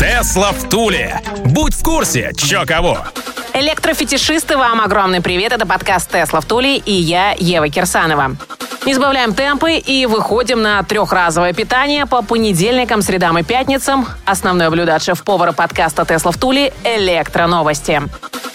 Тесла в Туле. Будь в курсе, чё кого. Электрофетишисты, вам огромный привет. Это подкаст «Тесла в Туле» и я, Ева Кирсанова. Не сбавляем темпы и выходим на трехразовое питание по понедельникам, средам и пятницам. Основное блюдо от шеф-повара подкаста «Тесла в Туле» – электроновости.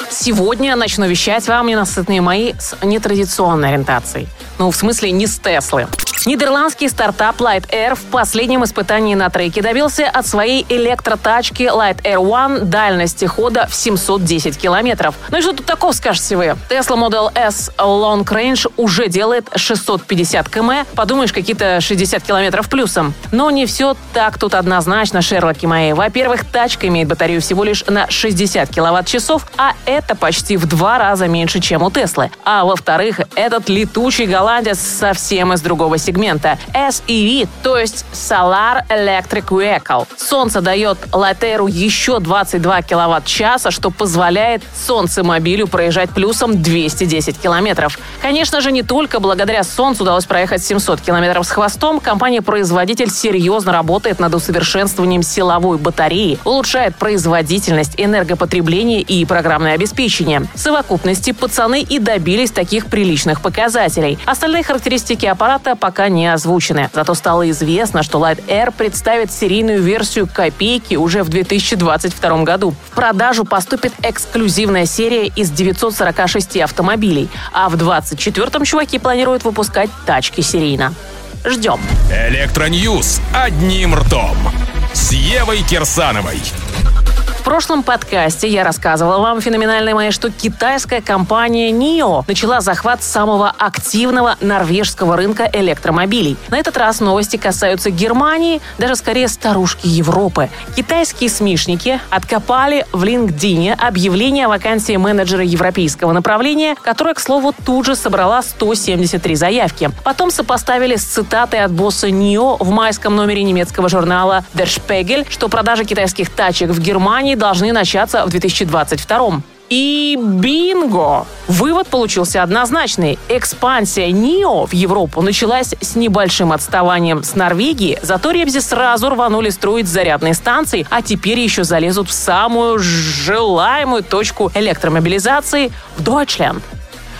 Сегодня начну вещать вам ненасытные мои с нетрадиционной ориентацией. Ну, в смысле, не с Теслы. Нидерландский стартап Lightyear в последнем испытании на треке добился от своей электротачки Lightyear One дальности хода в 710 километров. Ну и что тут такого, скажете вы? Tesla Model S Long Range уже делает 650 км. Подумаешь, какие-то 60 километров плюсом. Но не все так тут однозначно, Шерлоки мои. Во-первых, тачка имеет батарею всего лишь на 60 киловатт-часов, а это почти в два раза меньше, чем у Теслы. А во-вторых, этот летучий голландец совсем из другого сегмента сегмента SEV, то есть Solar Electric Vehicle. Солнце дает Латеру еще 22 киловатт-часа, что позволяет солнцемобилю проезжать плюсом 210 километров. Конечно же, не только благодаря солнцу удалось проехать 700 километров с хвостом, компания-производитель серьезно работает над усовершенствованием силовой батареи, улучшает производительность, энергопотребление и программное обеспечение. В совокупности пацаны и добились таких приличных показателей. Остальные характеристики аппарата пока не озвучены. Зато стало известно, что Light Air представит серийную версию копейки уже в 2022 году. В продажу поступит эксклюзивная серия из 946 автомобилей, а в 2024 чуваки планируют выпускать тачки серийно. Ждем. Электроньюз одним ртом. С Евой Кирсановой прошлом подкасте я рассказывала вам, феноменальной моей, что китайская компания NIO начала захват самого активного норвежского рынка электромобилей. На этот раз новости касаются Германии, даже скорее старушки Европы. Китайские смешники откопали в LinkedIn объявление о вакансии менеджера европейского направления, которое, к слову, тут же собрала 173 заявки. Потом сопоставили с цитатой от босса NIO в майском номере немецкого журнала Der Spiegel, что продажи китайских тачек в Германии должны начаться в 2022 и бинго! Вывод получился однозначный. Экспансия НИО в Европу началась с небольшим отставанием с Норвегии, зато Ребзи сразу рванули строить зарядные станции, а теперь еще залезут в самую желаемую точку электромобилизации – в Дойчленд.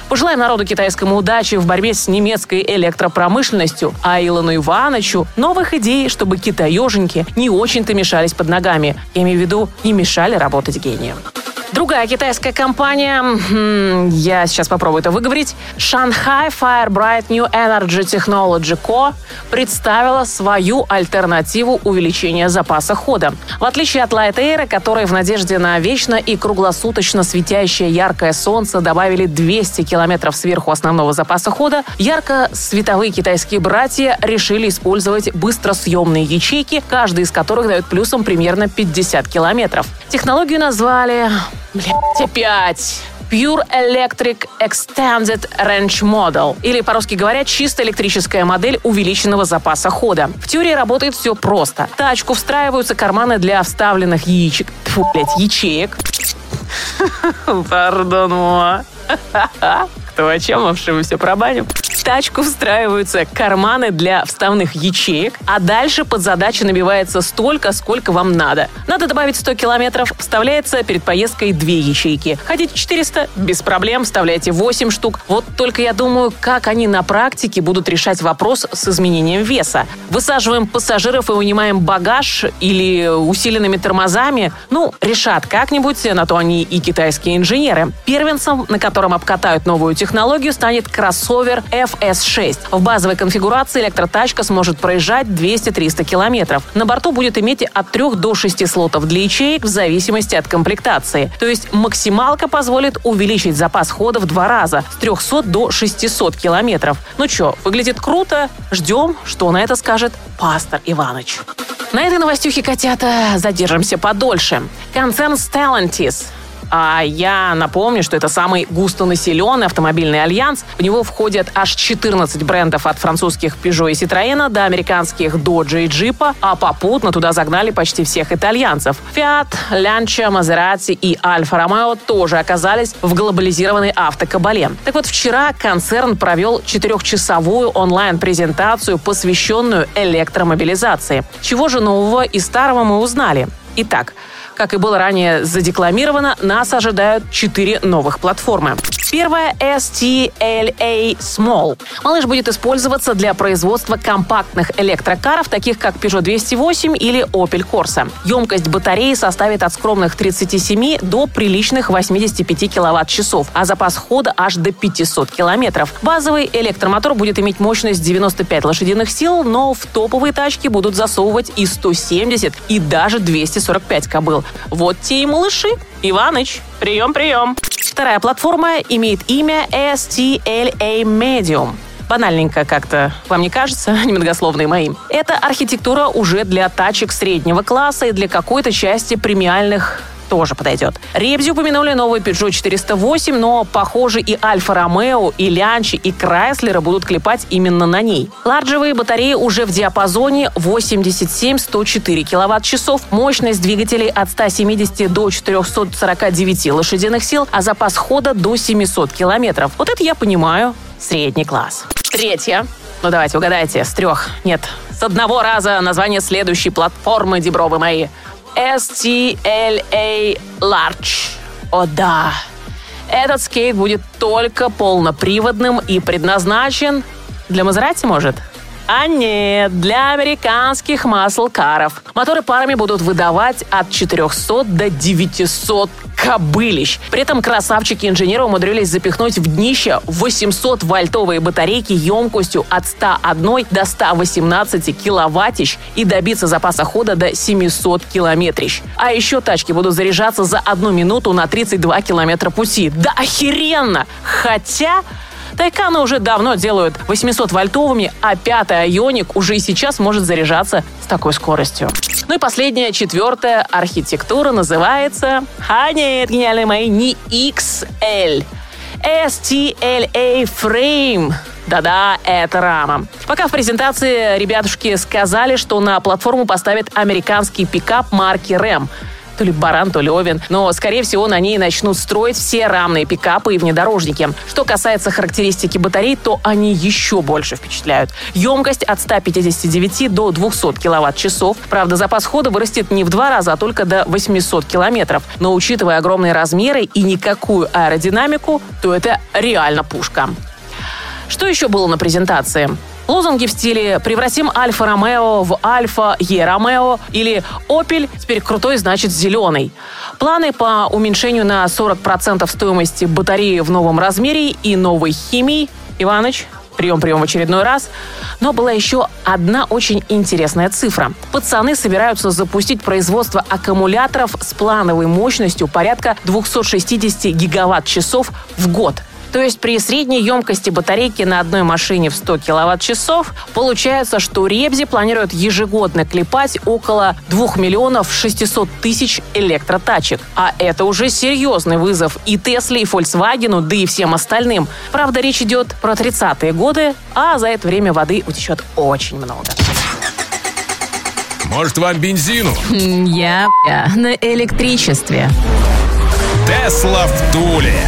Пожелаем народу китайскому удачи в борьбе с немецкой электропромышленностью, а Илону Ивановичу новых идей, чтобы китаеженьки не очень-то мешались под ногами. Я имею в виду, не мешали работать гением. Другая китайская компания, я сейчас попробую это выговорить, Shanghai Fire Bright New Energy Technology Co. представила свою альтернативу увеличения запаса хода. В отличие от Light Air, которые в надежде на вечно и круглосуточно светящее яркое солнце добавили 200 километров сверху основного запаса хода, ярко-световые китайские братья решили использовать быстросъемные ячейки, каждый из которых дает плюсом примерно 50 километров. Технологию назвали Блять, опять. Pure Electric Extended Range Model, или, по-русски говоря, чисто электрическая модель увеличенного запаса хода. В теории работает все просто. В тачку встраиваются карманы для вставленных яичек. Фу, блядь, ячеек. Пардон, Кто о чем? Вообще мы все пробаним тачку встраиваются карманы для вставных ячеек, а дальше под задачу набивается столько, сколько вам надо. Надо добавить 100 километров, вставляется перед поездкой две ячейки. Хотите 400? Без проблем, вставляйте 8 штук. Вот только я думаю, как они на практике будут решать вопрос с изменением веса. Высаживаем пассажиров и унимаем багаж или усиленными тормозами? Ну, решат как-нибудь, на то они и китайские инженеры. Первенцем, на котором обкатают новую технологию, станет кроссовер F S6. В базовой конфигурации электротачка сможет проезжать 200-300 километров. На борту будет иметь от 3 до 6 слотов для ячеек в зависимости от комплектации. То есть максималка позволит увеличить запас хода в два раза с 300 до 600 километров. Ну что, выглядит круто? Ждем, что на это скажет пастор Иваныч. На этой новостюхе, котята, задержимся подольше. Концерн Stellantis а я напомню, что это самый густонаселенный автомобильный альянс. В него входят аж 14 брендов от французских Peugeot и Citroёn до американских Dodge и Jeep, а попутно туда загнали почти всех итальянцев. Fiat, Lancia, Maserati и Alfa Romeo тоже оказались в глобализированной автокабале. Так вот, вчера концерн провел четырехчасовую онлайн-презентацию, посвященную электромобилизации. Чего же нового и старого мы узнали? Итак, как и было ранее задекламировано, нас ожидают четыре новых платформы. Первая STLA Small. Малыш будет использоваться для производства компактных электрокаров, таких как Peugeot 208 или Opel Corsa. Емкость батареи составит от скромных 37 до приличных 85 киловатт-часов, а запас хода аж до 500 километров. Базовый электромотор будет иметь мощность 95 лошадиных сил, но в топовые тачки будут засовывать и 170, и даже 245 кобыл. Вот те и малыши. Иваныч, прием-прием. Вторая платформа имеет имя STLA Medium. Банальненько как-то, вам не кажется, немногословные мои. Это архитектура уже для тачек среднего класса и для какой-то части премиальных тоже подойдет. Ребзи упомянули новый Peugeot 408, но, похоже, и Альфа Ромео, и Лянчи, и Крайслера будут клепать именно на ней. Ларджевые батареи уже в диапазоне 87-104 киловатт-часов, мощность двигателей от 170 до 449 лошадиных сил, а запас хода до 700 километров. Вот это я понимаю. Средний класс. Третье. Ну давайте, угадайте, с трех. Нет, с одного раза название следующей платформы, дебровы мои. STLA Large. О да! Этот скейт будет только полноприводным и предназначен для Мазерати, может? А нет, для американских маслкаров. Моторы парами будут выдавать от 400 до 900 кобылищ. При этом красавчики-инженеры умудрились запихнуть в днище 800-вольтовые батарейки емкостью от 101 до 118 киловаттищ и добиться запаса хода до 700 километрищ. А еще тачки будут заряжаться за одну минуту на 32 километра пути. Да охеренно! Хотя Тайканы уже давно делают 800-вольтовыми, а пятый Айоник уже и сейчас может заряжаться с такой скоростью. Ну и последняя, четвертая архитектура называется... А нет, гениальные мои, не XL. STLA Frame. Да-да, это рама. Пока в презентации ребятушки сказали, что на платформу поставят американский пикап марки Ram то ли баран, то ли овен. Но, скорее всего, на ней начнут строить все рамные пикапы и внедорожники. Что касается характеристики батарей, то они еще больше впечатляют. Емкость от 159 до 200 киловатт-часов. Правда, запас хода вырастет не в два раза, а только до 800 километров. Но учитывая огромные размеры и никакую аэродинамику, то это реально пушка. Что еще было на презентации? Лозунги в стиле «Превратим Альфа Ромео в Альфа Е Ромео» или «Опель теперь крутой, значит зеленый». Планы по уменьшению на 40% стоимости батареи в новом размере и новой химии. Иваныч, прием-прием в очередной раз. Но была еще одна очень интересная цифра. Пацаны собираются запустить производство аккумуляторов с плановой мощностью порядка 260 гигаватт-часов в год – то есть при средней емкости батарейки на одной машине в 100 киловатт-часов получается, что Ребзи планирует ежегодно клепать около 2 миллионов 600 тысяч электротачек. А это уже серьезный вызов и Тесле, и Volkswagen, да и всем остальным. Правда, речь идет про 30-е годы, а за это время воды утечет очень много. Может, вам бензину? Я, я на электричестве. Тесла в Туле.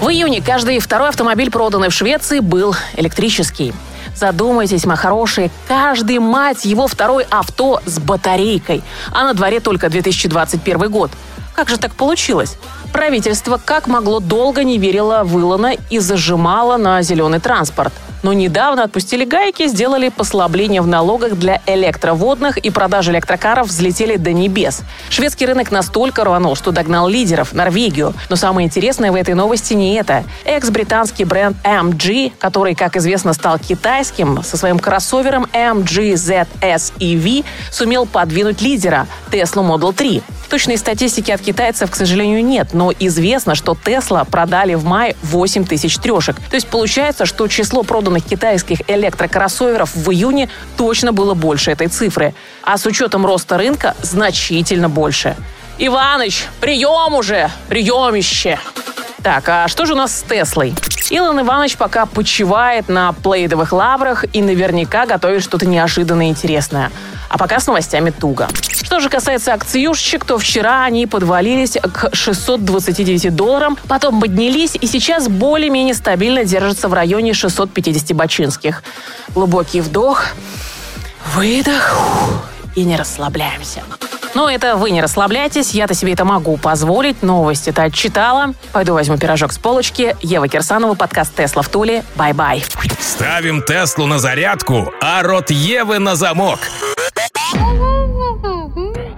В июне каждый второй автомобиль, проданный в Швеции, был электрический. Задумайтесь, мои хорошие, каждый, мать, его второй авто с батарейкой. А на дворе только 2021 год. Как же так получилось? Правительство как могло долго не верило в Илона и зажимало на зеленый транспорт – но недавно отпустили гайки, сделали послабление в налогах для электроводных и продажи электрокаров взлетели до небес. Шведский рынок настолько рванул, что догнал лидеров – Норвегию. Но самое интересное в этой новости не это. Экс-британский бренд MG, который, как известно, стал китайским, со своим кроссовером MG ZS EV сумел подвинуть лидера – Tesla Model 3. Точной статистики от китайцев, к сожалению, нет, но известно, что Тесла продали в мае 8 тысяч трешек. То есть получается, что число проданных китайских электрокроссоверов в июне точно было больше этой цифры. А с учетом роста рынка значительно больше. Иваныч, прием уже! Приемище! Так, а что же у нас с Теслой? Илон Иванович пока почивает на плейдовых лаврах и наверняка готовит что-то неожиданное и интересное. А пока с новостями туго. Что же касается акциюшечек, то вчера они подвалились к 629 долларам, потом поднялись и сейчас более-менее стабильно держатся в районе 650 бачинских. Глубокий вдох, выдох и не расслабляемся. Но это вы не расслабляйтесь, я-то себе это могу позволить. Новости-то отчитала. Пойду возьму пирожок с полочки. Ева Кирсанова, подкаст «Тесла в Туле». Bye-bye. Ставим Теслу на зарядку, а рот Евы на замок.